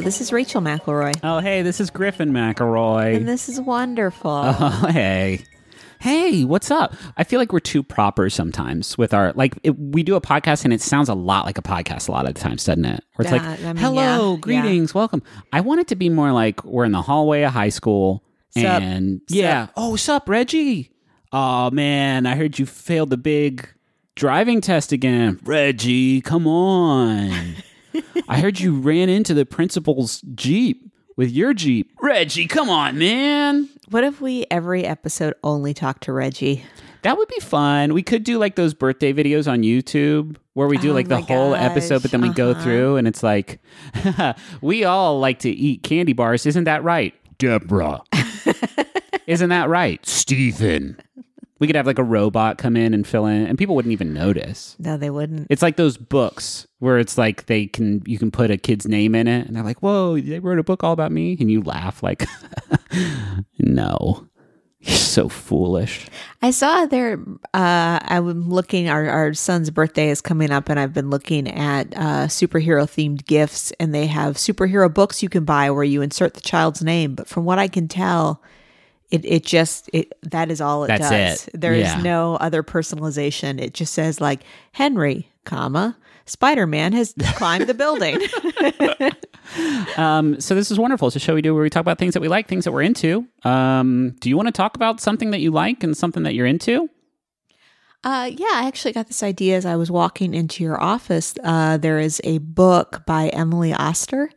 Hello, this is Rachel McElroy. Oh, hey, this is Griffin McElroy. And this is wonderful. Oh, hey. Hey, what's up? I feel like we're too proper sometimes with our like it, we do a podcast and it sounds a lot like a podcast a lot of the times, doesn't it? Where it's That- like, I mean, "Hello, yeah, greetings, welcome." I want it to be more like we're in the hallway of high school Sup? and yeah, oh, sup, Reggie? Oh man, I heard you failed the big driving test again. Reggie, come on. I heard you ran into the principal's Jeep with your Jeep. Reggie, come on, man. what if we every episode only talk to Reggie? That would be fun. We could do like those birthday videos on YouTube where we do Oh like the my whole episode, but then we go uh-huh. through and it's like, we all like to eat candy bars. Isn't that right? Deborah. Isn't that right? Stephen. We could have like a robot come in and fill in, and people wouldn't even notice. No, they wouldn't. It's like those books where it's like they can you can put a kid's name in it, and they're like, "Whoa, they wrote a book all about me," and you laugh like, "No, you're so foolish." I saw there. Uh, I'm looking. Our our son's birthday is coming up, and I've been looking at uh, superhero themed gifts, and they have superhero books you can buy where you insert the child's name. But from what I can tell, it it just it that is all it That's does. it. There is Yeah. no other personalization. It just says like Henry, comma Spider Man has climbed the building. Um, so this is wonderful. It's a show we do where we talk about things that we like, things that we're into. Um, do you want to talk about something that you like and something that you're into? Uh, yeah, I actually got this idea as I was walking into your office. Uh, there is a book by Emily Oster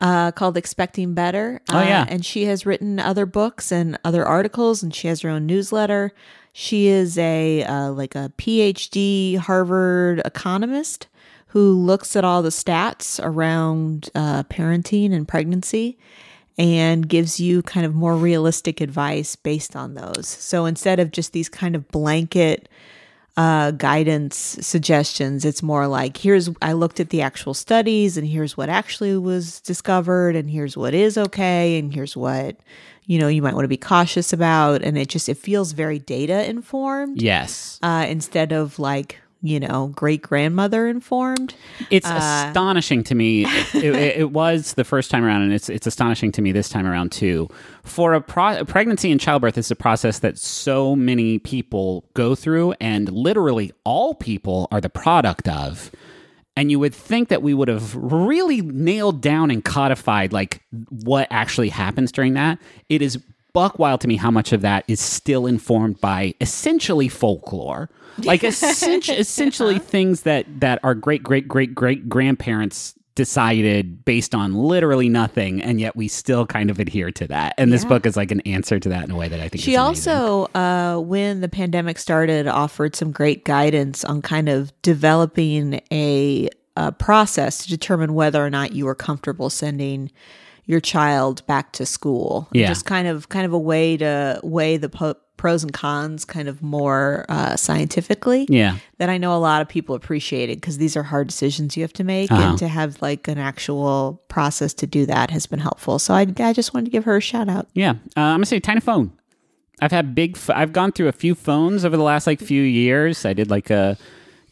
uh, called Expecting Better. Oh, yeah. Uh, and she has written other books and other articles, and she has her own newsletter. She is a uh, like a PhD Harvard economist who looks at all the stats around uh, parenting and pregnancy and gives you kind of more realistic advice based on those. So instead of just these kind of blanket uh, guidance suggestions, it's more like here's I looked at the actual studies and here's what actually was discovered and here's what is okay and here's what you know you might want to be cautious about. And it just it feels very data informed Yes. uh, instead of like you know great grandmother informed. It's uh, astonishing to me. It, it, it was the first time around, and it's it's astonishing to me this time around too. For a, pro- a pregnancy and childbirth is a process that so many people go through, and literally all people are the product of. And you would think that we would have really nailed down and codified like what actually happens during that. It is buck wild to me how much of that is still informed by essentially folklore. Like essentially, essentially things that that our great great great great grandparents decided based on literally nothing, and yet we still kind of adhere to that. And this book is like an answer to that in a way that I think She is also, uh, when the pandemic started, offered some great guidance on kind of developing a, a process to determine whether or not you were comfortable sending your child back to school. Yeah. just kind of kind of a way to weigh the po- pros and cons kind of more uh, scientifically. yeah. That I know a lot of people appreciated because these are hard decisions you have to make, Uh-huh. and to have like an actual process to do that has been helpful. So I, I just wanted to give her a shout out. Yeah, uh, I'm gonna say tiny phone. I've had big. F- I've gone through a few phones over the last like few years. I did like a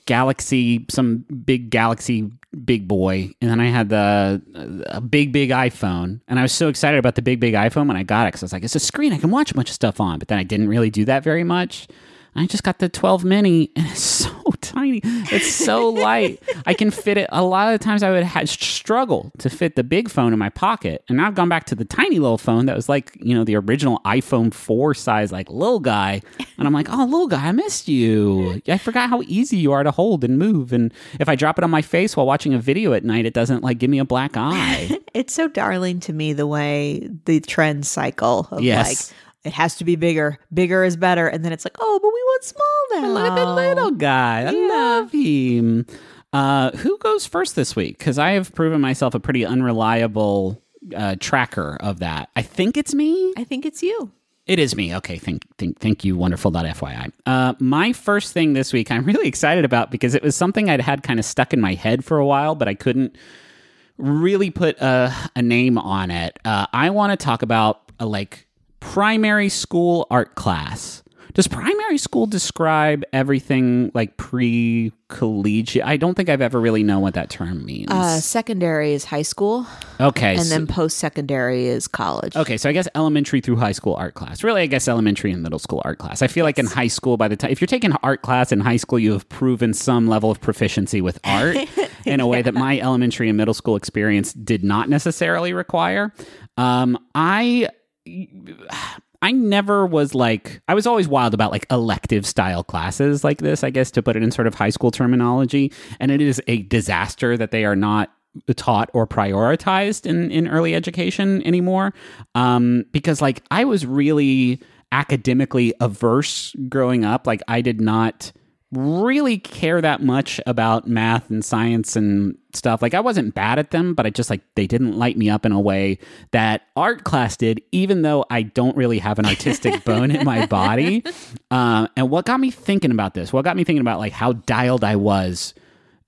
Galaxy, some big Galaxy big boy, and then I had the a big big iPhone, and I was so excited about the big big iPhone when I got it because I was like, it's a screen I can watch a bunch of stuff on. But then I didn't really do that very much. I just got the 12 mini, and it's so tiny. It's so light. I can fit it. A lot of the times I would ha- struggle to fit the big phone in my pocket, and now I've gone back to the tiny little phone that was like you know the original iPhone 4 size, like little guy. And I'm like, oh, little guy, I missed you. I forgot how easy you are to hold and move. And if I drop it on my face while watching a video at night, it doesn't like give me a black eye. It's so darling to me the way the trend cycle of Yes. like it has to be bigger, bigger is better, and then it's like, oh, but we want small now. Look at the little guy. I Yeah. love him. Uh, who goes first this week? Because I have proven myself a pretty unreliable uh, tracker of that. I think it's me. I think it's you. It is me. Okay, thank thank thank you. Wonderful. FYI. Uh, my first thing this week, I'm really excited about because it was something I'd had kind of stuck in my head for a while, but I couldn't really put a, a name on it. Uh, I want to talk about a like primary school art class. Does primary school describe everything like pre collegiate? I don't think I've ever really known what that term means. Uh, secondary is high school, okay. and so- then post secondary is college. Okay, so I guess elementary through high school art class. Really, I guess elementary and middle school art class. I feel like in high school, by the time if you're taking art class in high school, you have proven some level of proficiency with art in a way that my elementary and middle school experience did not necessarily require. Um, I. I never was like I was always wild about like elective style classes like this, I guess to put it in sort of high school terminology, and it is a disaster that they are not taught or prioritized in in early education anymore. Um because like I was really academically averse growing up, like I did not really care that much about math and science and stuff. Like I wasn't bad at them, but I just like they didn't light me up in a way that art class did, even though I don't really have an artistic bone in my body. Uh, and what got me thinking about this, what got me thinking about like how dialed I was,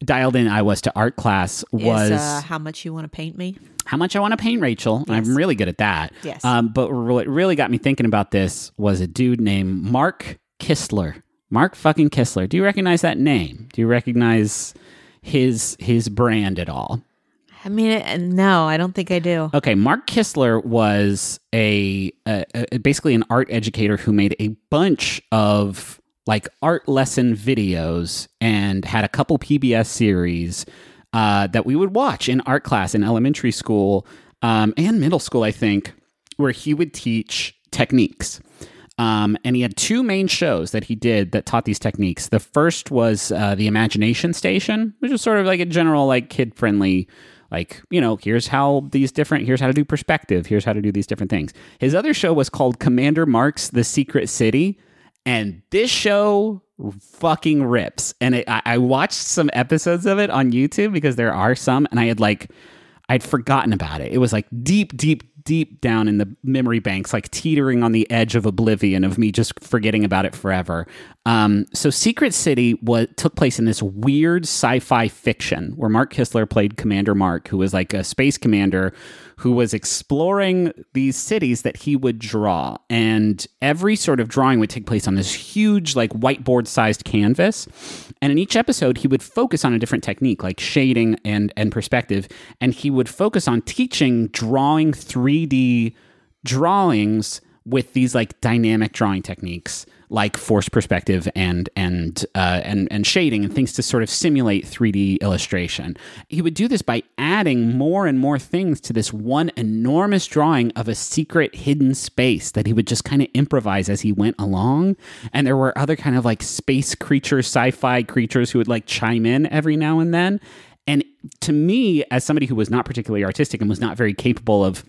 dialed in I was to art class was Is, uh, how much you want to paint me? how much I want to paint Rachel. And I'm really good at that. Yes. Um, but what really got me thinking about this was a dude named Mark Kistler. Mark fucking Kistler. Do you recognize that name? Do you recognize his his brand at all? I mean, uh, no, I don't think I do. Okay, Mark Kistler was a, a, a basically an art educator who made a bunch of like art lesson videos and had a couple PBS series uh, that we would watch in art class in elementary school um, and middle school, I think, where he would teach techniques. Um, and he had two main shows that he did that taught these techniques. The first was uh, the Imagination Station, which was sort of like a general, like kid friendly, like you know, here's how these different, here's how to do perspective, here's how to do these different things. His other show was called Commander Mark's The Secret City, and this show fucking rips. And it, I, I watched some episodes of it on YouTube because there are some, and I had like, I'd forgotten about it. It was like deep, deep, deep down in the memory banks, like teetering on the edge of oblivion of me just forgetting about it forever. Um, so Secret City was took place in this weird sci-fi fiction where Mark Kistler played Commander Mark, who was like a space commander who was exploring these cities that he would draw. And every sort of drawing would take place on this huge, like whiteboard sized canvas. And in each episode, he would focus on a different technique, like shading and, and perspective. And he would focus on teaching drawing 3D drawings with these like dynamic drawing techniques like forced perspective and and uh, and and shading and things to sort of simulate 3D illustration. He would do this by adding more and more things to this one enormous drawing of a secret hidden space that he would just kind of improvise as he went along. And there were other kind of like space creatures, sci-fi creatures who would like chime in every now and then. And to me, as somebody who was not particularly artistic and was not very capable of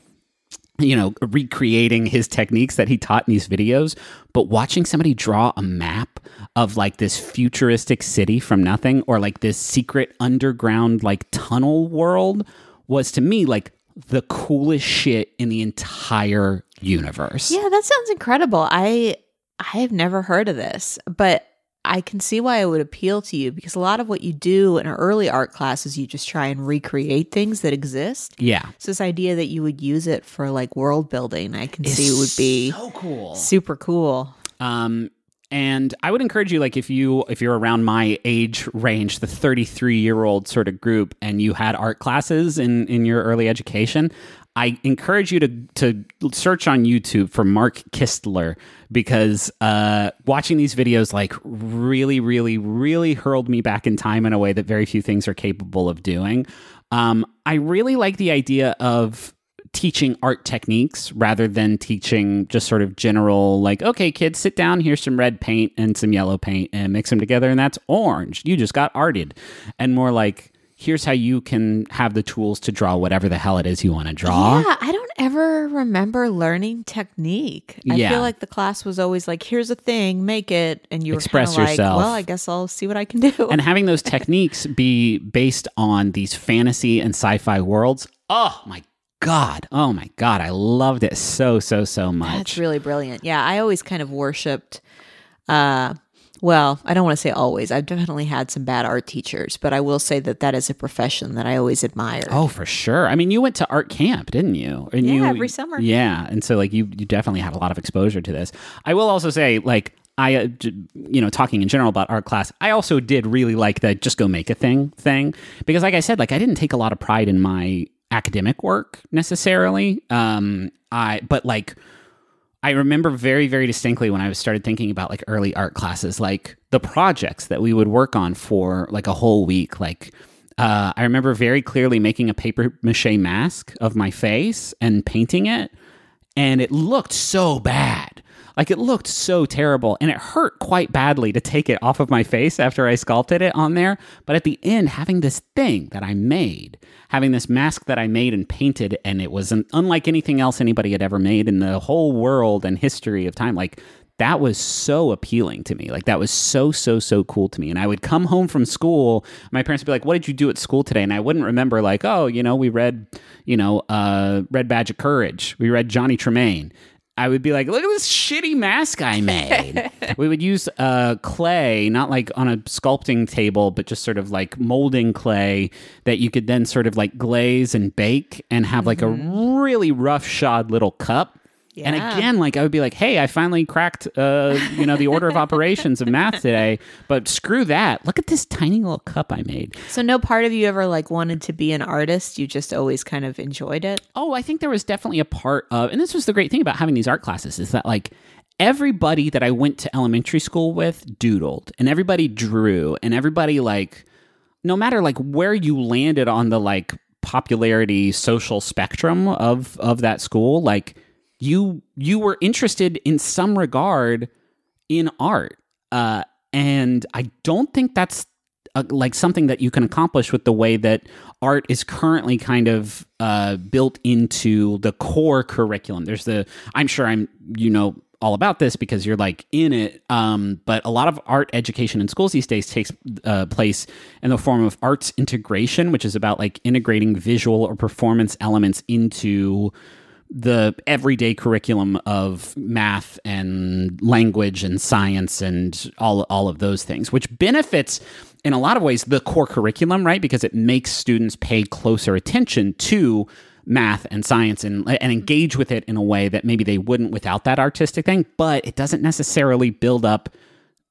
you know, recreating his techniques that he taught in these videos, but watching somebody draw a map of like this futuristic city from nothing or like this secret underground like tunnel world was to me like the coolest shit in the entire universe. Yeah, that sounds incredible. I I have never heard of this, but I can see why it would appeal to you because a lot of what you do in early art classes, you just try and recreate things that exist. Yeah. So this idea that you would use it for like world building, I can see would be so cool. super cool. Um, and I would encourage you, like, if you if you're around my age range, the 33 year old sort of group, and you had art classes in in your early education, I encourage you to to search on YouTube for Mark Kistler because uh, watching these videos like really, really, really hurled me back in time in a way that very few things are capable of doing. Um, I really like the idea of teaching art techniques rather than teaching just sort of general like okay kids sit down here's some red paint and some yellow paint and mix them together and that's orange you just got arted and more like here's how you can have the tools to draw whatever the hell it is you want to draw Yeah, I don't ever remember learning technique. I Yeah. feel like the class was always like, "Here's a thing, make it," and you Express kinda like, yourself. Well, I guess I'll see what I can do. and having those techniques be based on these fantasy and sci-fi worlds oh my god oh my god i loved it so so so much That's really brilliant. Yeah, I always kind of worshipped. Uh, well, I don't want to say always. I've definitely had some bad art teachers, but I will say that that is a profession that I always admired. Oh, for sure. I mean, you went to art camp, didn't you? And Yeah, you, every summer. Yeah, and so like you, you definitely had a lot of exposure to this. I will also say, like, I, uh, you know, talking in general about art class, I also did really like the just go make a thing thing because, like I said, like I didn't take a lot of pride in my academic work necessarily. Um, I, but like, I remember very, very distinctly when I started thinking about like early art classes, like the projects that we would work on for like a whole week. Like, uh, I remember very clearly making a paper mache mask of my face and painting it, and it looked so bad. Like it looked so terrible and it hurt quite badly to take it off of my face after I sculpted it on there. But at the end, having this thing that I made, having this mask that I made and painted, and it was an, unlike anything else anybody had ever made in the whole world and history of time. Like that was so appealing to me. Like that was so so so cool to me. And I would come home from school, my parents would be like, "What did you do at school today?" And I wouldn't remember like, "Oh, you know, we read, you know, uh Red Badge of Courage. We read Johnny Tremain." I would be like, look at this shitty mask I made. we would use uh, clay, not like on a sculpting table, but just sort of like molding clay that you could then sort of like glaze and bake and have like a really rough shod little cup. And again, like I would be like, "Hey, I finally cracked, uh, you know, the order of operations of math today." But screw that! Look at this tiny little cup I made. So no part of you ever like wanted to be an artist. You just always kind of enjoyed it. Oh, I think there was definitely a part of, and this was the great thing about having these art classes is that like everybody that I went to elementary school with doodled, and everybody drew, and everybody like, no matter like where you landed on the like popularity social spectrum of of that school, like you you were interested in some regard in art, uh, and I don't think that's uh, like something that you can accomplish with the way that art is currently kind of uh, built into the core curriculum. There's the I'm sure I'm you know all about this because you're like in it. Um, but a lot of art education in schools these days takes uh, place in the form of arts integration, which is about like integrating visual or performance elements into the everyday curriculum of math and language and science and all all of those things, which benefits in a lot of ways the core curriculum, right? Because it makes students pay closer attention to math and science and and mm-hmm. engage with it in a way that maybe they wouldn't without that artistic thing, but it doesn't necessarily build up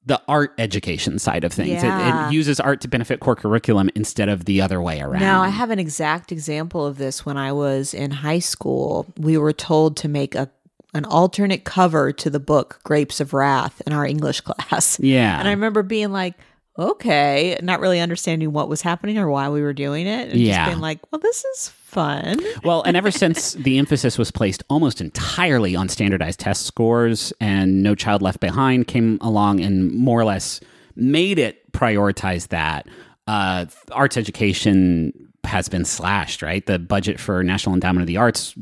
the art education side of things. It, it uses art to benefit core curriculum instead of the other way around. Now, I have an exact example of this when I was in high school. We were told to make a an alternate cover to the book Grapes of Wrath in our English class. Yeah. And I remember being like, okay, not really understanding what was happening or why we were doing it. And Yeah. just being like, well, this is fun. Well, and ever since the emphasis was placed almost entirely on standardized test scores and No Child Left Behind came along and more or less made it prioritize that, uh, arts education has been slashed, right? The budget for National Endowment of the Arts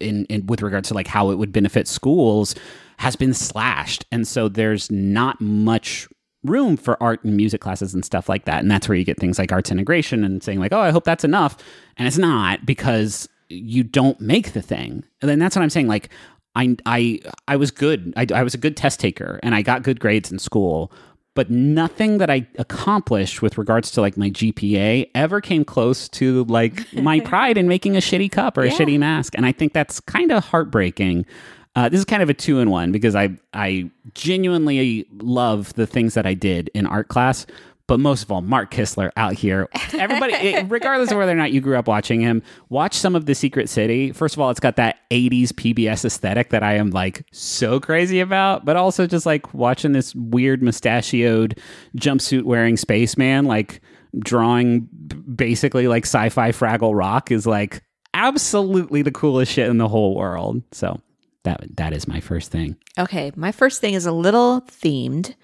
in, in with regards to like how it would benefit schools has been slashed. And so there's not much room for art and music classes and stuff like that. And that's where you get things like arts integration and saying like, oh, I hope that's enough. And it's not because you don't make the thing. And then that's what I'm saying. Like, I, I, I was good. I, I was a good test taker and I got good grades in school, but nothing that I accomplished with regards to like my GPA ever came close to like my pride in making a shitty cup or a shitty mask. And I think that's kind of heartbreaking. Uh, this is kind of a two in one because I I genuinely love the things that I did in art class, but most of all, Mark Kistler out here. Everybody, regardless of whether or not you grew up watching him, watch some of The Secret City. First of all, it's got that '80s PBS aesthetic that I am like so crazy about, but also just like watching this weird mustachioed jumpsuit wearing spaceman like drawing basically like sci-fi Fraggle Rock is like absolutely the coolest shit in the whole world. So that that is my first thing. Okay, my first thing is a little themed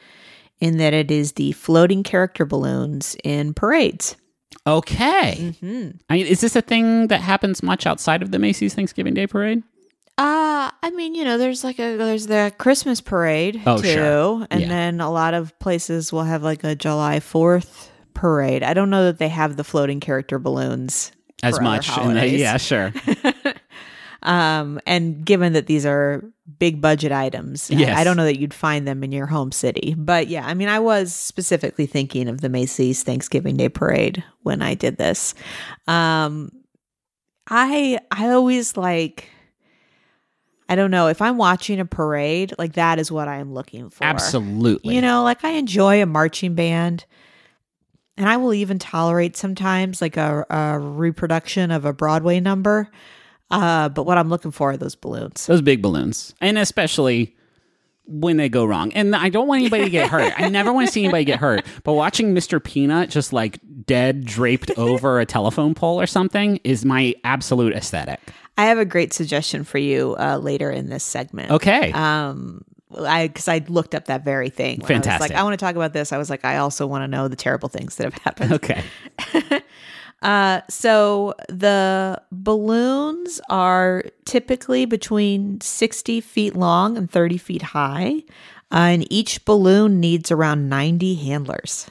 in that it is the floating character balloons in parades. Okay. hmm I mean, is this a thing that happens much outside of the Macy's Thanksgiving Day Parade? Uh, I mean, you know, there's like a there's the Christmas parade Oh, too, sure. and Yeah. then a lot of places will have like a July Fourth parade. I don't know that they have the floating character balloons As much. in the, yeah, sure. Um, and given that these are big budget items, I- I don't know that you'd find them in your home city. But yeah, I mean, I was specifically thinking of the Macy's Thanksgiving Day Parade when I did this. Um, I I always like. I don't know if I'm watching a parade, like that is what I am looking for. Absolutely. You know, like I enjoy a marching band, and I will even tolerate sometimes like a, a reproduction of a Broadway number. Uh, but what I'm looking for are those balloons. those big balloons, and especially when they go wrong. And I don't want anybody to get hurt. I never want to see anybody get hurt. But watching Mr. Peanut just like dead draped over a telephone pole or something is my absolute aesthetic. I have a great suggestion for you uh, later in this segment. Okay. Um, I because I looked up that very thing. when I was Fantastic. like I want to talk about this. I was like, I also want to know the terrible things that have happened. okay. Uh, so the balloons are typically between 60 feet long and 30 feet high. Uh, and each balloon needs around 90 handlers.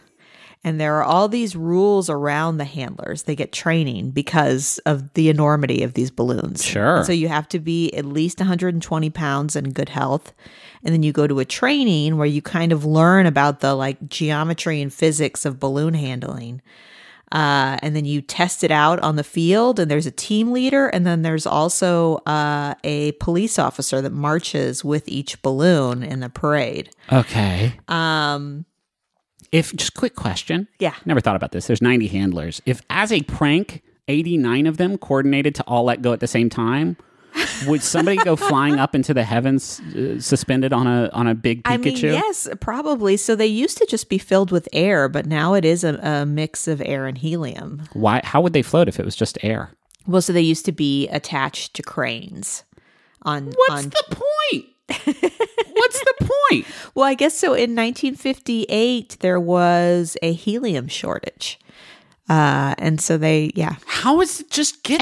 And there are all these rules around the handlers. They get training because of the enormity of these balloons. Sure. So you have to be at least 120 pounds in good health. And then you go to a training where you kind of learn about the like geometry and physics of balloon handling. Uh, and then you test it out on the field, and there's a team leader, and then there's also uh, a police officer that marches with each balloon in the parade. Okay. Um, If just quick question. Yeah. Never thought about this. There's 90 handlers. If as a prank, 89 of them coordinated to all let go at the same time, would somebody go flying up into the heavens uh, suspended on a on a big Pikachu? I mean, yes, probably. So they used to just be filled with air, but now it is a, a mix of air and helium. Why how would they float if it was just air? Well, so they used to be attached to cranes. On What's on the point? What's the point? well, I guess so. In 1958, there was a helium shortage, uh, and so they, yeah, How is it just get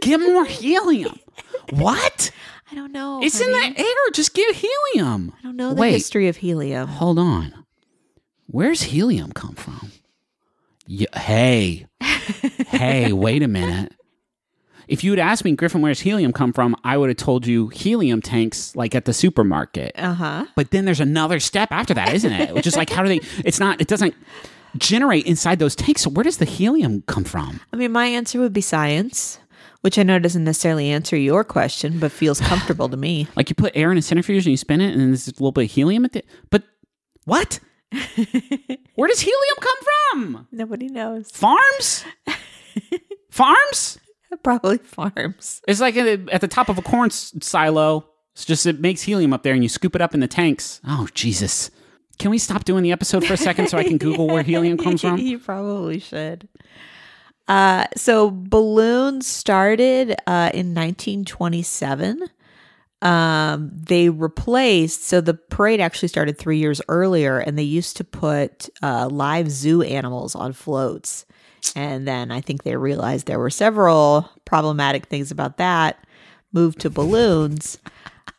get more helium? What? I don't know. It's in the air. Just give helium. I don't know the Wait. history of helium. Hold on. Where's helium come from? Y- hey, hey, wait a minute. If you had asked me, Griffin, where's helium come from? I would have told you helium tanks, like at the supermarket. Uh huh. But then there's another step after that, isn't it? Which is like, how do they? It's not. It doesn't generate inside those tanks. So where does the helium come from? I mean, my answer would be science, which I know doesn't necessarily answer your question, but feels comfortable to me. Like you put air in a centrifuge and you spin it, and there's a little bit of helium at the. But what? Where does helium come from? Nobody knows. Farms? Farms? Probably farms. It's like at the top of a corn silo. It's just it makes helium up there, and you scoop it up in the tanks. Oh Jesus! Can we stop doing the episode for a second so I can Google where helium comes from? you probably should. Uh, so balloons started uh, in 1927. Um, they replaced, so the parade actually started three years earlier, and they used to put uh, live zoo animals on floats. And then I think they realized there were several problematic things about that, moved to balloons,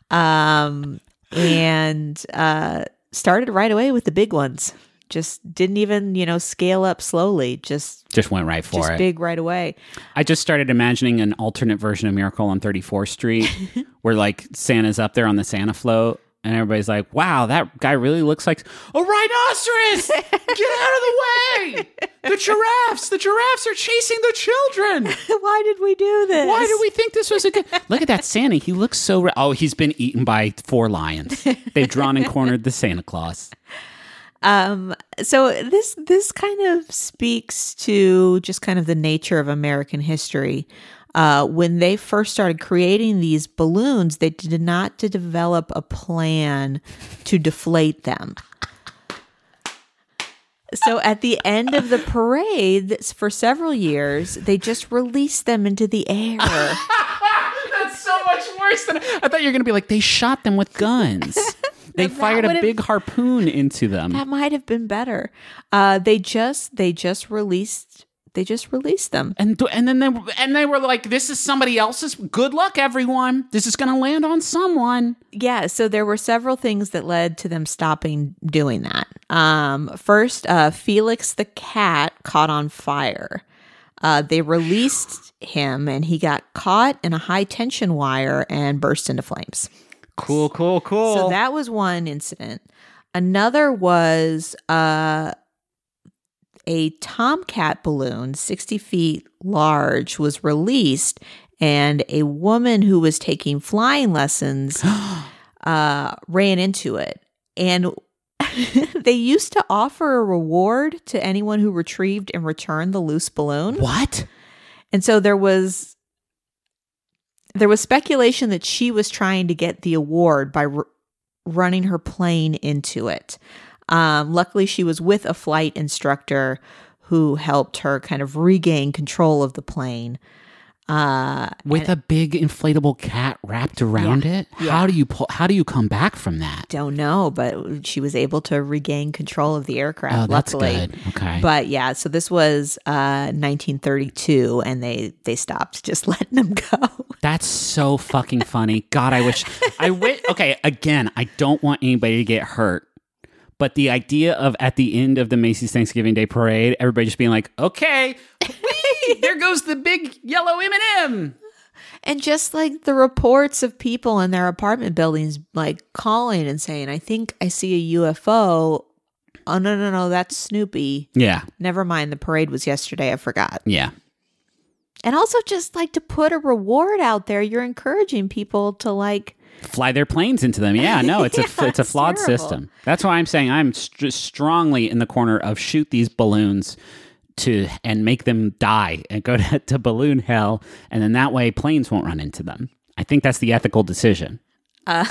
um, and uh, started right away with the big ones. Just didn't even, you know, scale up slowly. Just Just went right for just it. big right away. I just started imagining an alternate version of Miracle on 34th Street, where like Santa's up there on the Santa float, and everybody's like, "Wow, that guy really looks like a rhinoceros! Get out of the way! The giraffes! The giraffes are chasing the children! Why did we do this? Why did we think this was a good? Look at that Santa. He looks so. Oh, he's been eaten by four lions. They've drawn and cornered the Santa Claus. Um, so this this kind of speaks to just kind of the nature of American history. Uh, when they first started creating these balloons, they did not to develop a plan to deflate them. So at the end of the parade, for several years, they just released them into the air. That's so much worse than I thought you were going to be like. They shot them with guns. They fired a big harpoon into them. that might have been better. Uh, they just they just released they just released them. And and then they and they were like, "This is somebody else's. Good luck, everyone. This is going to land on someone." Yeah, so there were several things that led to them stopping doing that. Um, first, uh, Felix the cat caught on fire. Uh, they released him, and he got caught in a high tension wire and burst into flames. Cool, cool, cool. So that was one incident. Another was uh, a tomcat balloon, 60 feet large, was released and a woman who was taking flying lessons uh, ran into it. And they used to offer a reward to anyone who retrieved and returned the loose balloon. What? And so there was there was speculation that she was trying to get the award by r- running her plane into it. Um, luckily, she was with a flight instructor who helped her kind of regain control of the plane. Uh, With a big inflatable cat wrapped around it? Yeah. How do you pull how do you come back from that? don't know, but she was able to regain control of the aircraft. Oh, that's luckily, good. Okay. But yeah, so this was uh, 1932, and they they stopped just letting them go. That's so fucking funny. God, I wish I wish okay, again, I don't want anybody to get hurt. But the idea of at the end of the Macy's Thanksgiving Day parade, everybody just being like, "Okay, there goes the big yellow M&M." And just like the reports of people in their apartment buildings, like calling and saying, I think I see a UFO. Oh, no, no, no, that's Snoopy. Yeah. Never mind. The parade was yesterday. I forgot. Yeah. And also, just like to put a reward out there, you're encouraging people to like, Fly their planes into them. Yeah, no, it's a it's a flawed terrible. system. That's why I'm saying I'm st- strongly in the corner of shoot these balloons to and make them die and go to, to balloon hell, and then that way planes won't run into them. I think that's the ethical decision. uh,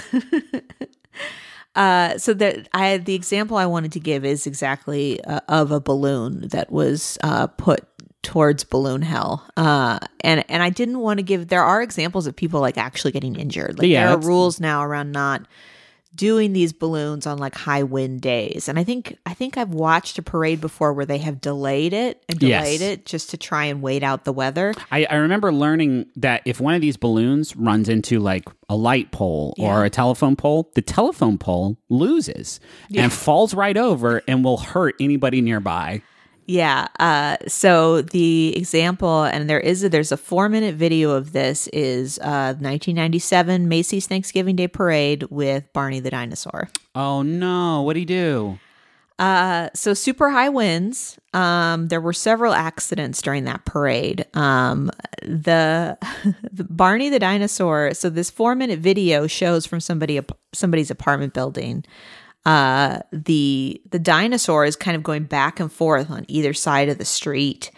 so that I, the example I wanted to give is exactly uh, of a balloon that was uh, put towards balloon hell. Uh, and, and I didn't want to give, there are examples of people like actually getting injured. Like Yeah, there are rules now around not doing these balloons on like high wind days. And I think I think I've watched a parade before where they have delayed it and Yes. delayed it just to try and wait out the weather. I, I remember learning that if one of these balloons runs into like a light pole or a telephone pole, the telephone pole loses and falls right over and will hurt anybody nearby. Yeah. Uh, so the example, and there is a, there's a four minute video of this is uh, 1997 Macy's Thanksgiving Day Parade with Barney the dinosaur. Oh no! What do he do? Uh, so super high winds. Um, there were several accidents during that parade. Um, the, the Barney the dinosaur. So this four minute video shows from somebody somebody's apartment building. Uh, the the dinosaur is kind of going back and forth on either side of the street.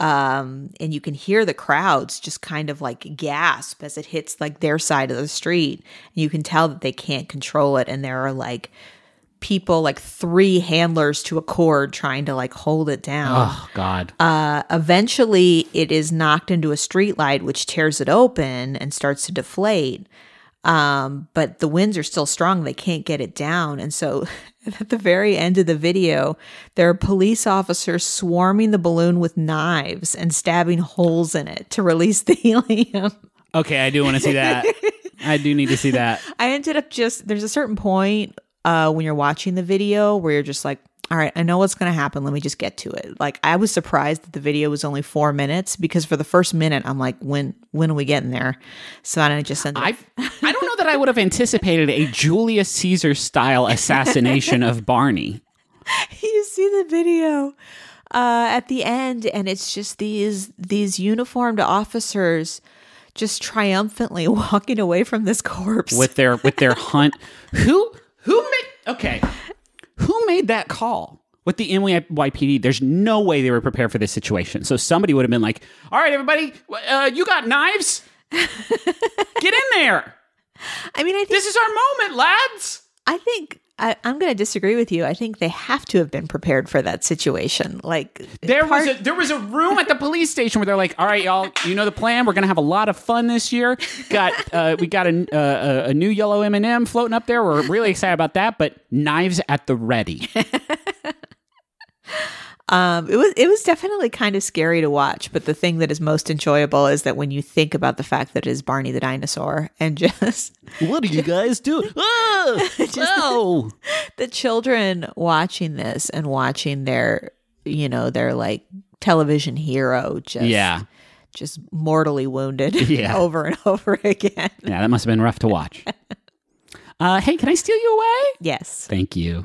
Um, and you can hear the crowds just kind of like gasp as it hits like their side of the street. And you can tell that they can't control it, and there are like people like three handlers to a cord trying to like hold it down. Oh God! Uh, eventually, it is knocked into a streetlight, which tears it open and starts to deflate. Um, but the winds are still strong; they can't get it down, and so at the very end of the video, there are police officers swarming the balloon with knives and stabbing holes in it to release the helium. okay, I do want to see that. I do need to see that. I ended up just there's a certain point uh when you're watching the video where you're just like, all right, I know what's gonna happen. Let me just get to it. Like I was surprised that the video was only four minutes because for the first minute I'm like, when when are we getting there? So then I just up I I don't know that I would have anticipated a Julius Caesar style assassination of Barney. you see the video uh, at the end, and it's just these these uniformed officers just triumphantly walking away from this corpse. with their with their hunt. Who who made okay? Who made that call with the NYPD? There's no way they were prepared for this situation. So somebody would have been like, "All right, everybody, uh, you got knives? Get in there! I mean, I think This is our moment, lads." I think I, I'm going to disagree with you. I think they have to have been prepared for that situation. Like There part- was a there was a room at the police station where they're like, "All right, y'all, you know the plan. We're gonna have a lot of fun this year. Got uh, we got a, uh, a a new yellow M and m floating up there. We're really excited about that. But knives at the ready. Um, it was it was definitely kind of scary to watch, but the thing that is most enjoyable is that when you think about the fact that it is Barney the dinosaur and just what did you guys do? Oh, oh. the children watching this and watching their you know their like television hero just yeah, just mortally wounded Yeah. over and over again. yeah. That must have been rough to watch. Uh, hey, can I steal you away? Yes. Thank you.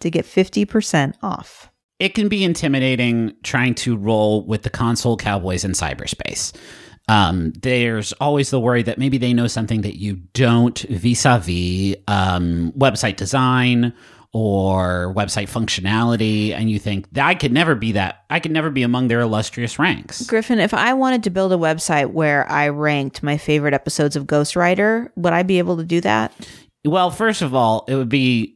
to get 50% off. it can be intimidating trying to roll with the console cowboys in cyberspace. Um, there's always the worry that maybe they know something that you don't vis-a-vis um, website design or website functionality, and you think that I could never be that. I could never be among their illustrious ranks. Griffin, if I wanted to build a website where I ranked my favorite episodes of Ghostwriter, would I be able to do that? Well, first of all, it would be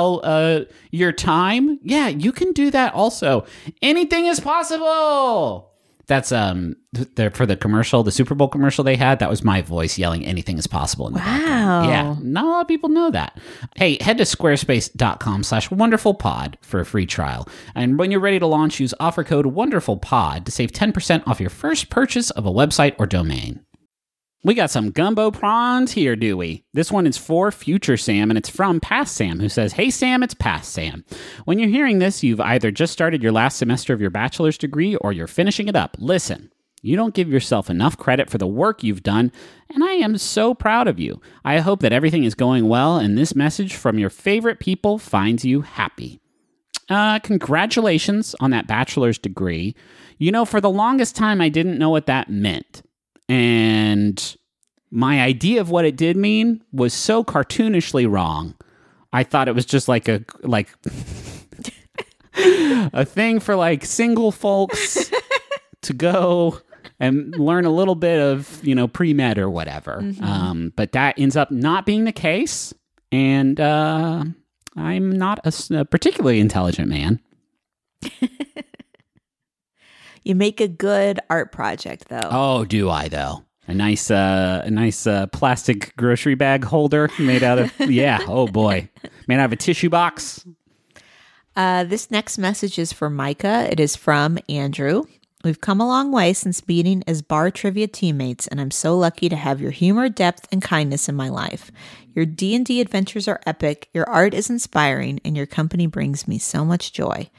uh, your time? Yeah, you can do that also. Anything is possible. That's um there for the commercial, the Super Bowl commercial they had. That was my voice yelling, "Anything is possible." In the background. Wow. Yeah, not a lot of people know that. Hey, head to squarespace.com slash wonderfulpod for a free trial. And when you're ready to launch, use offer code wonderfulpod to save 10% off your first purchase of a website or domain. We got some Jumbotrons here, do we? This one is for future Sam, and it's from Past Sam, who says, Hey Sam, it's Past Sam. When you're hearing this, you've either just started your last semester of your bachelor's degree or you're finishing it up. Listen. You don't give yourself enough credit for the work you've done, and I am so proud of you. I hope that everything is going well and this message from your favorite people finds you happy. Uh, congratulations on that bachelor's degree. You know, for the longest time, I didn't know what that meant. And my idea of what it did mean was so cartoonishly wrong. I thought it was just like a, like, a thing for like single folks to go and learn a little bit of you know pre med or whatever. Um, but that ends up not being the case, and uh, I'm not a particularly intelligent man. You make a good art project, though. Oh, do I though? A nice, uh, a nice uh, plastic grocery bag holder made out of yeah. Oh boy, made out of a tissue box. Uh, this next message is for Micah. It is from Andrew. We've come a long way since meeting as bar trivia teammates, and I'm so lucky to have your humor, depth, and kindness in my life. Your D&D adventures are epic, your art is inspiring, and your company brings me so much joy.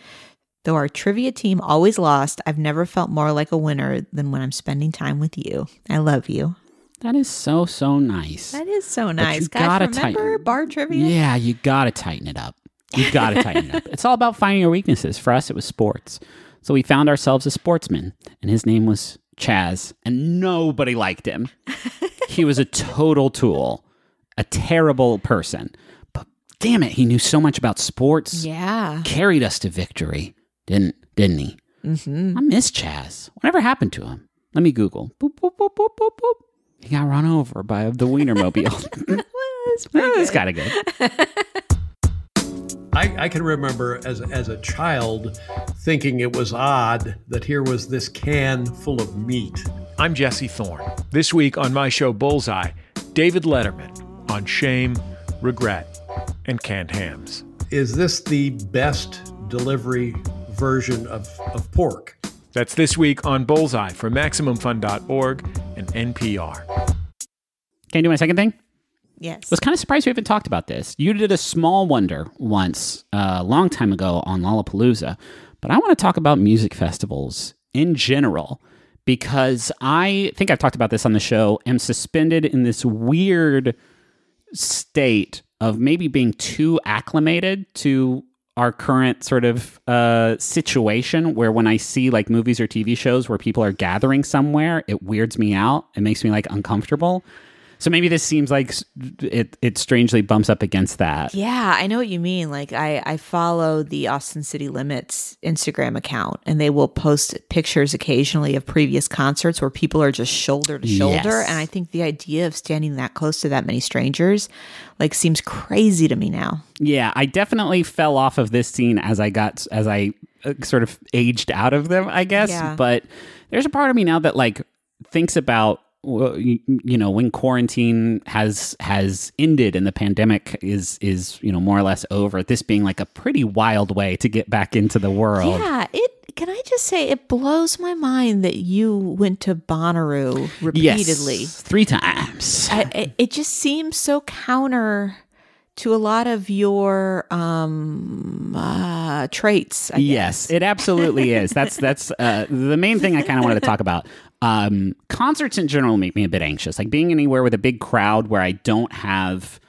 Though our trivia team always lost, I've never felt more like a winner than when I'm spending time with you. I love you. That is so so nice. That is so nice. you Guys, gotta remember tighten- bar trivia? Yeah, you gotta tighten it up. You gotta tighten it up. It's all about finding your weaknesses. For us, it was sports. So we found ourselves a sportsman, and his name was Chaz, and nobody liked him. he was a total tool, a terrible person. But damn it, he knew so much about sports. Yeah. Carried us to victory, didn't didn't he? Mm-hmm. I miss Chaz. Whatever happened to him? Let me Google. Boop boop boop boop boop boop. He got run over by the Wienermobile. That's kind of good. I, I can remember as, as a child thinking it was odd that here was this can full of meat. I'm Jesse Thorn. This week on my show Bullseye, David Letterman on shame, regret, and canned hams. Is this the best delivery version of, of pork. That's this week on Bullseye from MaximumFun.org and NPR. Can I do my second thing? Yes. I was kind of surprised we haven't talked about this. You did a small wonder once uh, a long time ago on Lollapalooza, but I want to talk about music festivals in general because I think I've talked about this on the show. Am suspended in this weird state of maybe being too acclimated to our current sort of uh, situation where when I see like movies or TV shows where people are gathering somewhere, it weirds me out. It makes me like uncomfortable. So maybe this seems like it it strangely bumps up against that. Yeah, I know what you mean. Like I, I follow the Austin City Limits Instagram account and they will post pictures occasionally of previous concerts where people are just shoulder to shoulder. Yes. And I think the idea of standing that close to that many strangers like seems crazy to me now. Yeah, I definitely fell off of this scene as I got as I uh, sort of aged out of them, I guess. Yeah. But there's a part of me now that like thinks about you, you know when quarantine has has ended and the pandemic is is you know more or less over this being like a pretty wild way to get back into the world Yeah, it can I just say it blows my mind that you went to Bonnaroo repeatedly. yes three times I- it just seems so counter to a lot of your um uh traits. I Yes, it absolutely is. That's that's uh, the main thing I kind of wanted to talk about. Um, concerts in general make me a bit anxious. Like being anywhere with a big crowd where I don't have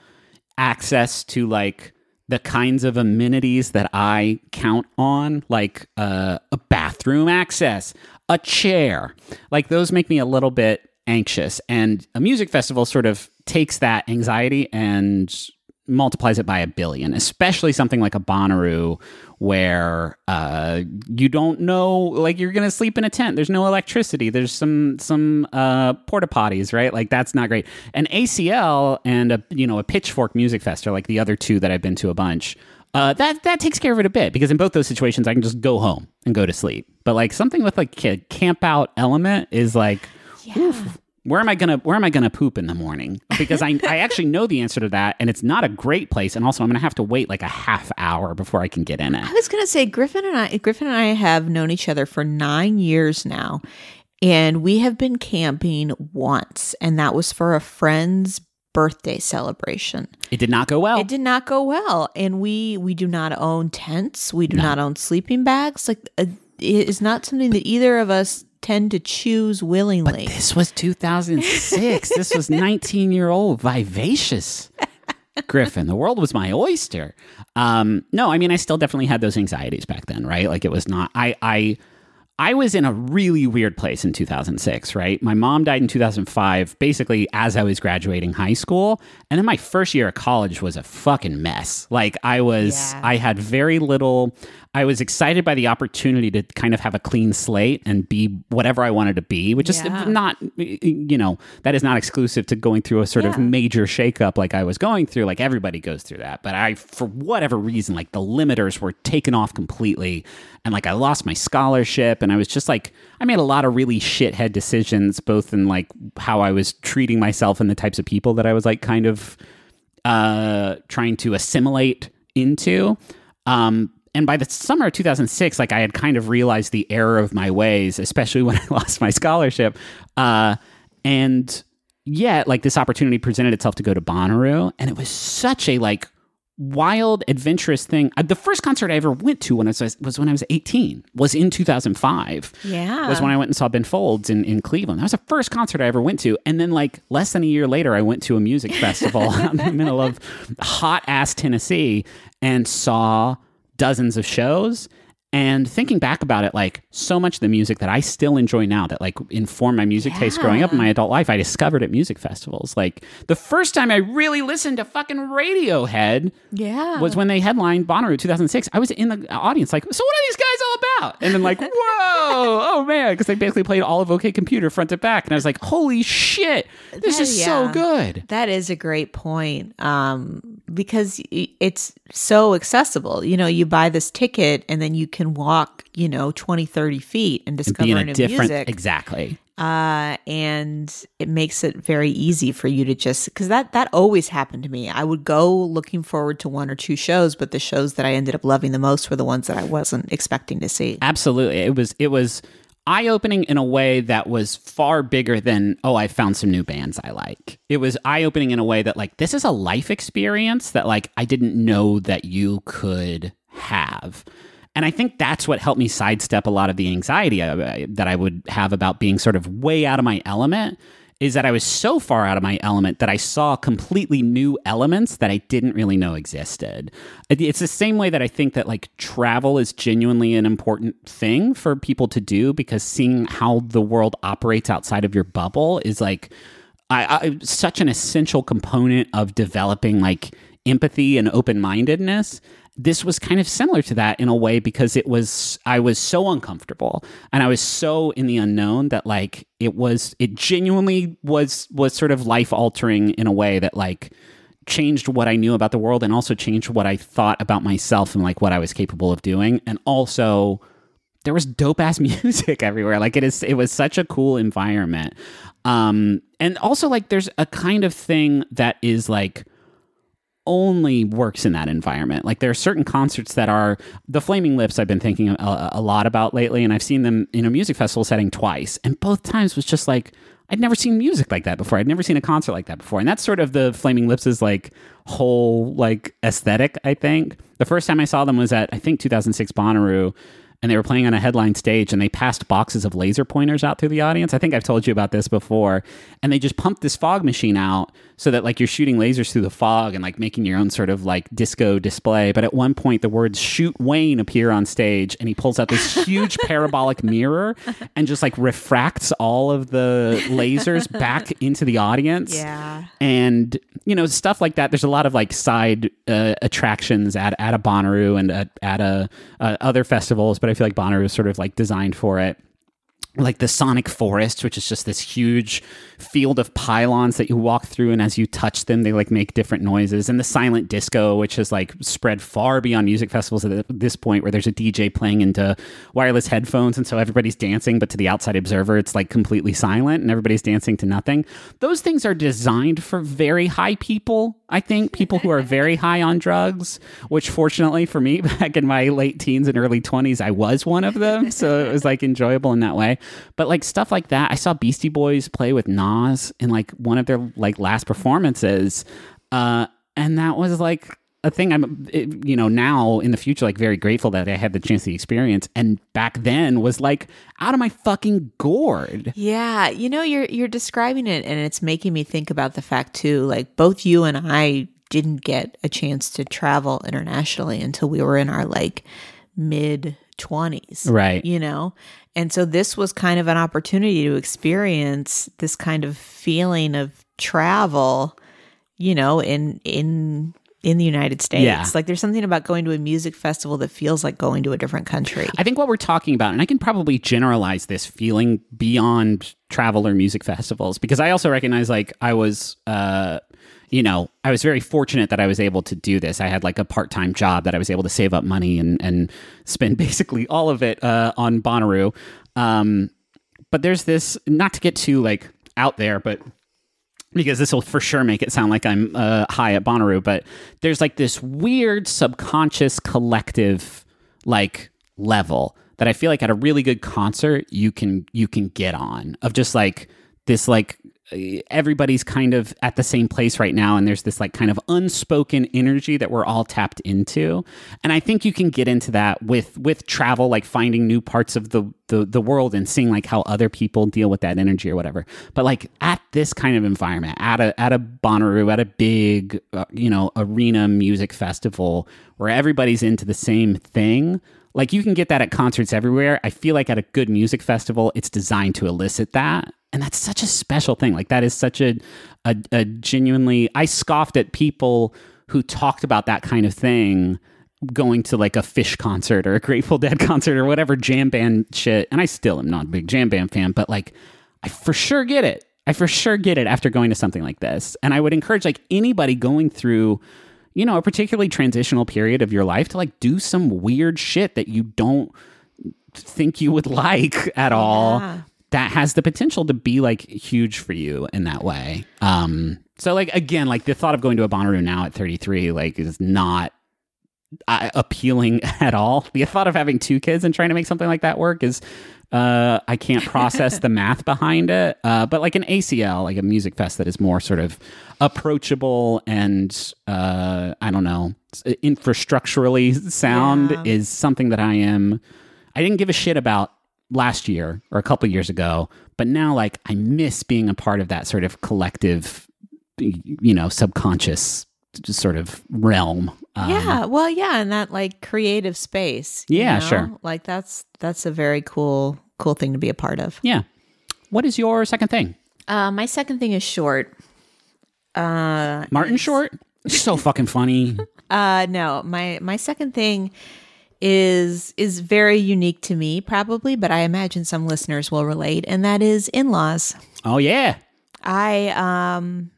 access to like the kinds of amenities that I count on, like uh, a bathroom access, a chair. Like those make me a little bit anxious. And a music festival sort of takes that anxiety and multiplies it by a billion, especially something like a Bonnaroo where uh, you don't know, like you're gonna sleep in a tent. There's no electricity. There's some some uh, porta potties, right? Like that's not great. An ACL and a you know a Pitchfork Music Fest are like the other two that I've been to a bunch. Uh, that that takes care of it a bit because in both those situations I can just go home and go to sleep. But like something with like a camp out element is like, oof, where am I gonna where am I gonna poop in the morning? Because I I actually know the answer to that, and it's not a great place. And also, I'm gonna have to wait like a half hour before I can get in it. I was gonna say Griffin and I Griffin and I have known each other for nine years now. And we have been camping once, and that was for a friend's birthday celebration. It did not go well. It did not go well, and we we do not own tents. We do not own sleeping bags. Like uh, it is not something that either of us tend to choose willingly. But This was 2006. this was 19 year old vivacious Griffin. The world was my oyster. Um, no, I mean, I still definitely had those anxieties back then, right? Like it was not. I I I was in a really weird place in 2006, right? My mom died in 2005, basically as I was graduating high school. And then my first year of college was a fucking mess. Like, I was, Yeah. I had very little, I was excited by the opportunity to kind of have a clean slate and be whatever I wanted to be, which is not, you know, that is not exclusive to going through a sort of Yeah. major shakeup like I was going through. Like, everybody goes through that. But I, for whatever reason, like the limiters were taken off completely. And like I lost my scholarship and I was just like I made a lot of really shithead decisions both in like how I was treating myself and the types of people that I was like kind of uh trying to assimilate into um and by the summer of 2006 like I had kind of realized the error of my ways especially when I lost my scholarship. Uh and yet like this opportunity presented itself to go to Bonnaroo and it was such a like wild adventurous thing. Uh, the first concert i ever went to when i was was when i was 18 was in 2005 Yeah. was when i went and saw ben folds in, in cleveland. That was the first concert i ever went to and then like less than a year later i went to a music festival in the middle of hot ass tennessee and saw dozens of shows and thinking back about it like so much of the music that i still enjoy now that like informed my music taste growing up in my adult life i discovered at music festivals like the first time i really listened to fucking radiohead yeah. was when they headlined Bonnaroo 2006. I was in the audience, like, so what are these guys all about? And then like, whoa, oh man, because they basically played all of OK Computer front to back, and I was like, holy shit, this That- is so good. That is a great point. Um, because it's so accessible. You know, you buy this ticket and then you can walk, you know, 20, 30 feet and discover new different, music. exactly. uh, and it makes it very easy for you to just because that that always happened to me. I would go looking forward to one or two shows, but the shows that I ended up loving the most were the ones that I wasn't expecting to see. Absolutely. It was it was eye opening in a way that was far bigger than, oh, I found some new bands I like. It was eye opening in a way that, like, this is a life experience that, like, I didn't know that you could have. And I think that's what helped me sidestep a lot of the anxiety that I would have about being sort of way out of my element is that I was so far out of my element that I saw completely new elements that I didn't really know existed. It's the same way that I think that like travel is genuinely an important thing for people to do because seeing how the world operates outside of your bubble is like I, I such an essential component of developing like empathy and open-mindedness this was kind of similar to that in a way because it was I was so uncomfortable and I was so in the unknown that like it was it genuinely was was sort of life altering in a way that like changed what I knew about the world and also changed what I thought about myself and like what I was capable of doing. And also there was dope ass music everywhere. Like it is it was such a cool environment. Um and also like there's a kind of thing that is like only works in that environment. Like there are certain concerts that are the Flaming Lips. I've been thinking a, a, lot about lately, and I've seen them in a music festival setting twice, and both times was just like I'd never seen music like that before. I'd never seen a concert like that before, and that's sort of the Flaming Lips' like whole like aesthetic. I think the first time I saw them was at I think 2006 Bonnaroo and they were playing on a headline stage and they passed boxes of laser pointers out through the audience. I think I've told you about this before. And they just pumped this fog machine out so that like you're shooting lasers through the fog and like making your own sort of like disco display. But at one point the words shoot Wayne appear on stage and he pulls out this huge parabolic mirror and just like refracts all of the lasers back into the audience. Yeah. And you know, stuff like that. There's a lot of like side uh, attractions at, at a Bonnaroo and at, at a, uh, other festivals, but I feel like Bonner was sort of like designed for it like the sonic forest which is just this huge field of pylons that you walk through and as you touch them they like make different noises. And the silent disco which has like spread far beyond music festivals at this point where there's a dj playing into wireless headphones and so everybody's dancing but to the outside observer it's like completely silent and everybody's dancing to nothing. Those things are designed for very high people i think. People who are very high on drugs which fortunately for me back in my late teens and early 20s i was one of them so it was like enjoyable in that way but like stuff like that, I saw Beastie Boys play with Nas in like one of their like last performances, uh, and that was like a thing. I'm, it, you know, now in the future, like very grateful that I had the chance to experience, and back then was like out of my fucking gourd. Yeah, you know, you're you're describing it, and it's making me think about the fact too. Like both you and I didn't get a chance to travel internationally until we were in our like mid 20s. Right. You know? And so this was kind of an opportunity to experience this kind of feeling of travel, you know, in in in the United States. Yeah. Like there's something about going to a music festival that feels like going to a different country. I think what we're talking about, and I can probably generalize this feeling beyond travel or music festivals, because I also recognize like I was uh you know, I was very fortunate that I was able to do this. I had like a part time job that I was able to save up money and, and spend basically all of it uh, on Bonnaroo. Um, but there's this, not to get too like out there, but because this will for sure make it sound like I'm uh, high at Bonnaroo, but there's like this weird subconscious collective like level that I feel like at a really good concert you can you can get on of just like this like everybody's kind of at the same place right now and there's this like kind of unspoken energy that we're all tapped into. And i think you can get into that with with travel like finding new parts of the the, the world and seeing like how other people deal with that energy or whatever. But like at this kind of environment at a at a Bonnaroo at a big uh, you know arena music festival where everybody's into the same thing like you can get that at concerts everywhere. I feel like at a good music festival it's designed to elicit that. And that's such a special thing. Like that is such a, a, a genuinely i scoffed at people who talked about that kind of thing going to like a Phish concert or a grateful dead concert or whatever jam band shit. And i still am not a big jam band fan but like i for sure get it. I for sure get it after going to something like this. And i would encourage like anybody going through you know a particularly transitional period of your life to like do some weird shit that you don't think you would like at all that has the potential to be like huge for you in that way. Um, so like again, like the thought of going to a Bonnaroo now at 33, like is not uh, appealing at all. The thought of having two kids and trying to make something like that work is, uh, I can't process the math behind it. Uh, but like an ACL, like a music fest that is more sort of approachable and uh, I don't know, infrastructurally sound Yeah. is something that I am. I didn't give a shit about last year or a couple years ago, but now like I miss being a part of that sort of collective, you know, subconscious sort of realm. Um, yeah, well, yeah, and that like creative space. you Yeah, know? sure. Like that's that's a very cool cool thing to be a part of. Yeah. What is your second thing? Uh, my second thing is short. Uh, Martin Short? So fucking funny. uh, no, my my second thing is is very unique to me, probably, but I imagine some listeners will relate, and that is in laws. Oh yeah. I um,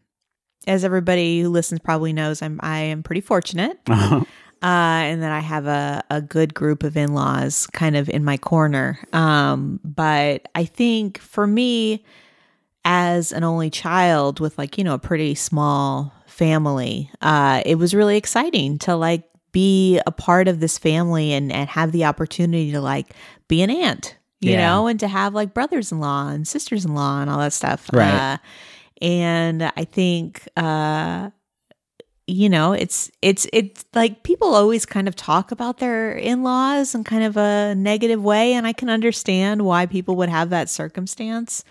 as everybody who listens probably knows, I'm I am pretty fortunate. Uh-huh. uh, and that I have a, a good group of in laws kind of in my corner. Um, but I think for me, as an only child with like, you know, a pretty small family, uh, it was really exciting to like be a part of this family and, and have the opportunity to like be an aunt, you Yeah. know, and to have like brothers in law and sisters in law and all that stuff. Right. Uh, and I think, uh, you know it's it's it's like people always kind of talk about their in-laws in kind of a negative way and i can understand why people would have that circumstance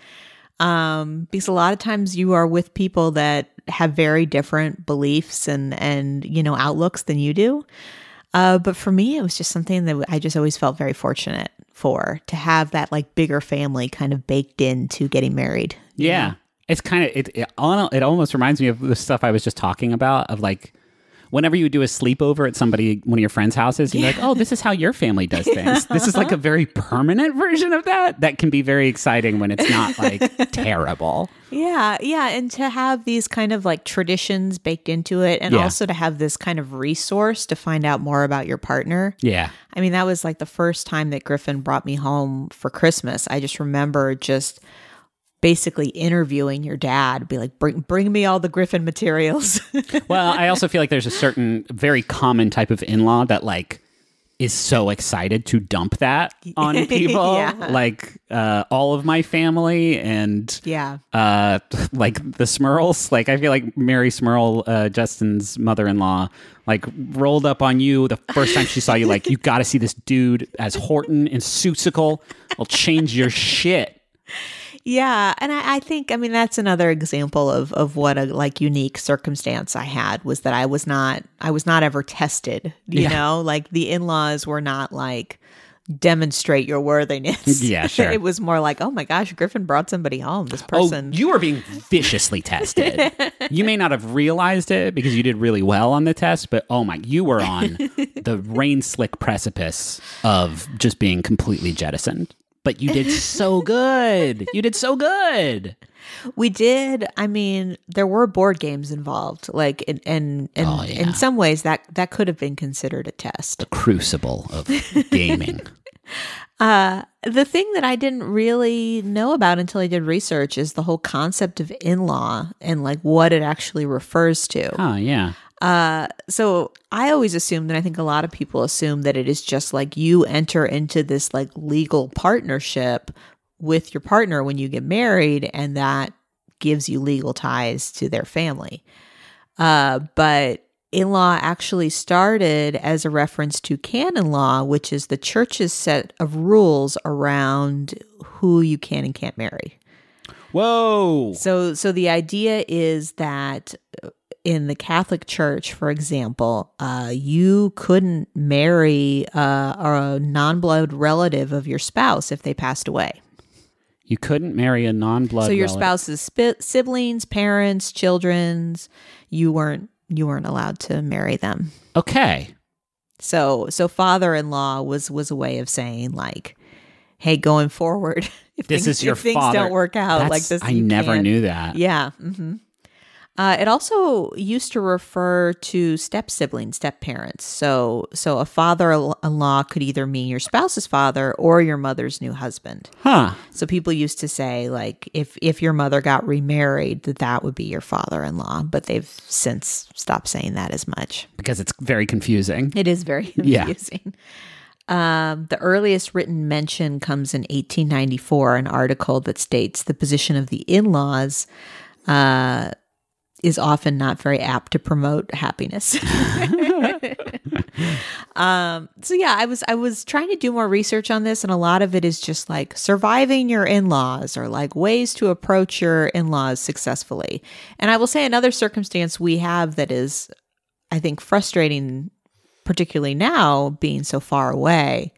um because a lot of times you are with people that have very different beliefs and and you know outlooks than you do uh but for me it was just something that i just always felt very fortunate for to have that like bigger family kind of baked into getting married Yeah. It's kind of it, it. It almost reminds me of the stuff I was just talking about. Of like, whenever you do a sleepover at somebody, one of your friends' houses, you're like, "Oh, this is how your family does things." this is like a very permanent version of that. That can be very exciting when it's not like terrible. Yeah, yeah, and to have these kind of like traditions baked into it, and Yeah. also to have this kind of resource to find out more about your partner. Yeah. I mean, that was like the first time that Griffin brought me home for Christmas. I just remember just basically interviewing your dad, be like, "Bring, bring me all the Griffin materials." Well, I also feel like there's a certain very common type of in-law that like is so excited to dump that on people. Yeah. Like uh, all of my family and yeah, uh like the Smirls. Like I feel like Mary Smirl, uh, Justin's mother-in-law, like rolled up on you the first time she saw you. Like you got to see this dude as Horton and Seussical. I'll change your shit. Yeah, and I, I think I mean that's another example of of what a like unique circumstance I had was that I was not I was not ever tested. You Yeah. know, like the in laws were not like demonstrate your worthiness. Yeah, sure. it was more like, oh my gosh, Griffin brought somebody home. This oh, person. Oh, you are being viciously tested. you may not have realized it because you did really well on the test, but oh my, you were on the rain slick precipice of just being completely jettisoned. But you did so good. You did so good. We did. I mean, there were board games involved. Like, and and, and Oh, yeah. in some ways, that that could have been considered a test. Crucible of gaming. Uh, the thing that I didn't really know about until I did research is the whole concept of in law and like what it actually refers to. Oh, yeah. Uh, so I always assumed, and I think a lot of people assume that it is just like you enter into this like legal partnership with your partner when you get married, and that gives you legal ties to their family. Uh, but in law actually started as a reference to canon law, which is the church's set of rules around who you can and can't marry. Whoa. So so the idea is that in the Catholic Church, for example, uh, you couldn't marry uh, a non-blood relative of your spouse if they passed away. You couldn't marry a non blood so your relative. spouse's spi- siblings, parents, children's, you weren't you weren't allowed to marry them. Okay. So so father-in-law was was a way of saying like, hey, going forward, if This things, is your if things father. don't work out like this, I never can't- knew that. Yeah. hmm Uh, it also used to refer to step siblings, step parents. So, so a father-in-law could either mean your spouse's father or your mother's new husband. Huh. So people used to say like if if your mother got remarried, that that would be your father-in-law. But they've since stopped saying that as much. Because it's very confusing. It is very Yeah. confusing. Um, the earliest written mention comes in 1894, an article that states the position of the in laws uh, is often not very apt to promote happiness. um, so yeah, I was I was trying to do more research on this, and a lot of it is just like surviving your in laws or like ways to approach your in laws successfully. And I will say another circumstance we have that is, I think, frustrating particularly now being so far away.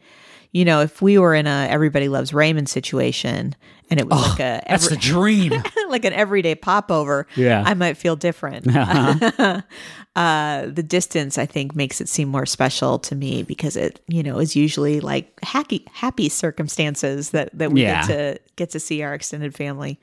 You know, if we were in a everybody loves Raymond situation and it was like a That's every, the dream. like an everyday popover, Yeah. I might feel different. uh, the distance, I think, makes it seem more special to me because it, you know, is usually like happy, happy circumstances that that we Yeah. get to get to see our extended family.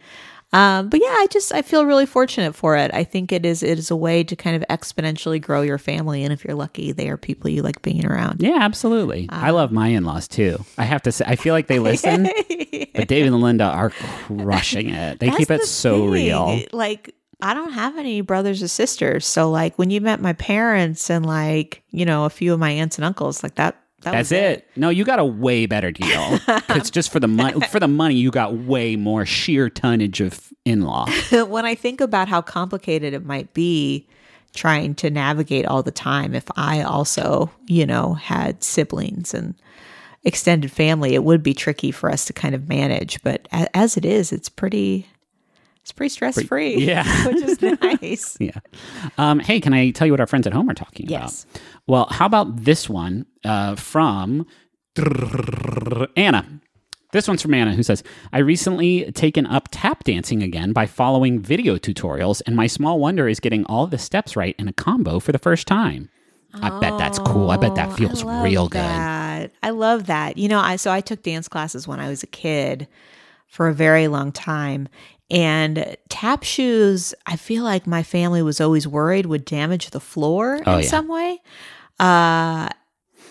Um, but yeah, I just I feel really fortunate for it. I think it is it is a way to kind of exponentially grow your family, and if you're lucky, they are people you like being around. Yeah, absolutely. I love my in laws too. I have to say, I feel like they listen, but David and Linda are crushing it. They keep it the so thing. real. Like I don't have any brothers or sisters, so like when you met my parents and like you know a few of my aunts and uncles, like that. That That's was it. No, you got a way better deal. Because just for the money, for the money, you got way more sheer tonnage of in-law. when I think about how complicated it might be trying to navigate all the time, if I also, you know, had siblings and extended family, it would be tricky for us to kind of manage. But as it is, it's pretty, it's pretty stress free. yeah. which is nice. Yeah. Um, hey, can I tell you what our friends at home are talking Yes. about? Well, how about this one uh, from Anna? This one's from Anna, who says, I recently taken up tap dancing again by following video tutorials, and my small wonder is getting all the steps right in a combo for the first time. I bet that's cool. I bet that feels Oh, I love real good. that. I love that. You know, I so I took dance classes when I was a kid for a very long time. And tap shoes, I feel like my family was always worried would damage the floor Oh, in yeah. some way. Uh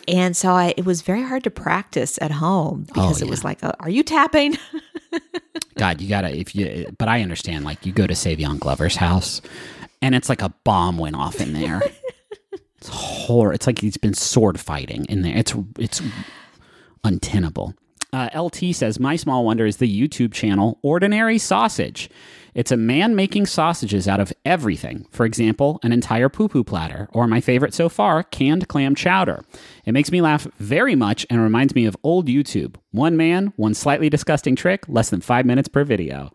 and so I it was very hard to practice at home because it Oh, yeah. was like, uh, are you tapping? God, you gotta if you. But I understand. Like you go to Savion Glover's house, and it's like a bomb went off in there. it's horror. It's like he's been sword fighting in there. It's it's untenable. Uh, LT says, My small wonder is the YouTube channel Ordinary Sausage. It's a man making sausages out of everything. For example, an entire poo poo platter, or my favorite so far, canned clam chowder. It makes me laugh very much and reminds me of old YouTube. One man, one slightly disgusting trick, less than five minutes per video.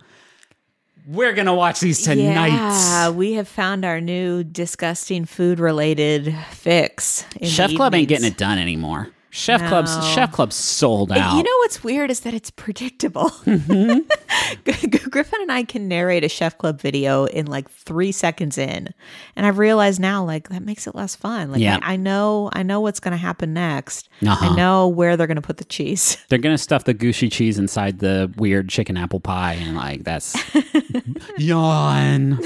We're going to watch these tonight. Yeah, we have found our new disgusting food related fix. Chef Club ain't getting it done anymore. Chef Club's Chef Club's sold out. You know what's weird is that it's predictable. Griffin and I can narrate a Chef Club video in like three seconds in, and I've realized now like that makes it less fun. Like Yeah. I, I know, I know what's going to happen next. Uh-huh. I know where they're going to put the cheese. They're gonna stuff the gooshy cheese inside the weird chicken apple pie, and like that's yawn.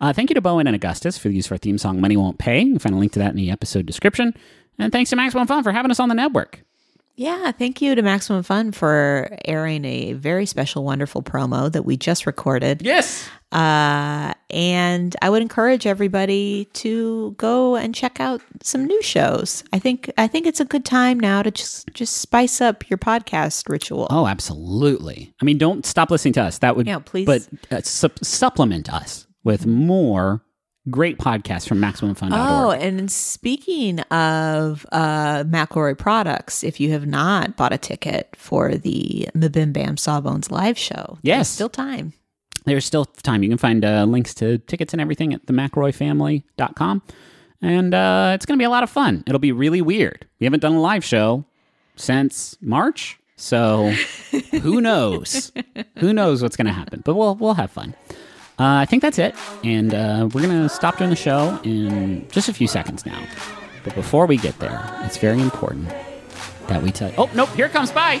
Uh, thank you to bo en and Augustus for the use of our theme song "Money Won't Pay." You can find a link to that in the episode description. And thanks to Maximum Fun for having us on the network. Yeah, thank you to Maximum Fun for airing a very special, wonderful promo that we just recorded. Yes. Uh, and I would encourage everybody to go and check out some new shows. I think I think it's a good time now to just just spice up your podcast ritual. Oh, absolutely. I mean, don't stop listening to us. That would, Yeah, please. But uh, sup- supplement us with more great podcast from MaximumFun.org. Oh, and speaking of uh, McElroy products, if you have not bought a ticket for the MBMBaM Sawbones live show, there's Yes. still time. There's still time. You can find uh, links to tickets and everything at themcroyfamily.com. And uh, it's going to be a lot of fun. It'll be really weird. We haven't done a live show since March. So who knows? who knows what's going to happen? But we'll, we'll have fun. Uh, I think that's it. And uh, we're going to stop doing the show in just a few seconds now. But before we get there, it's very important that we tell. Oh, nope. Here comes. Bye.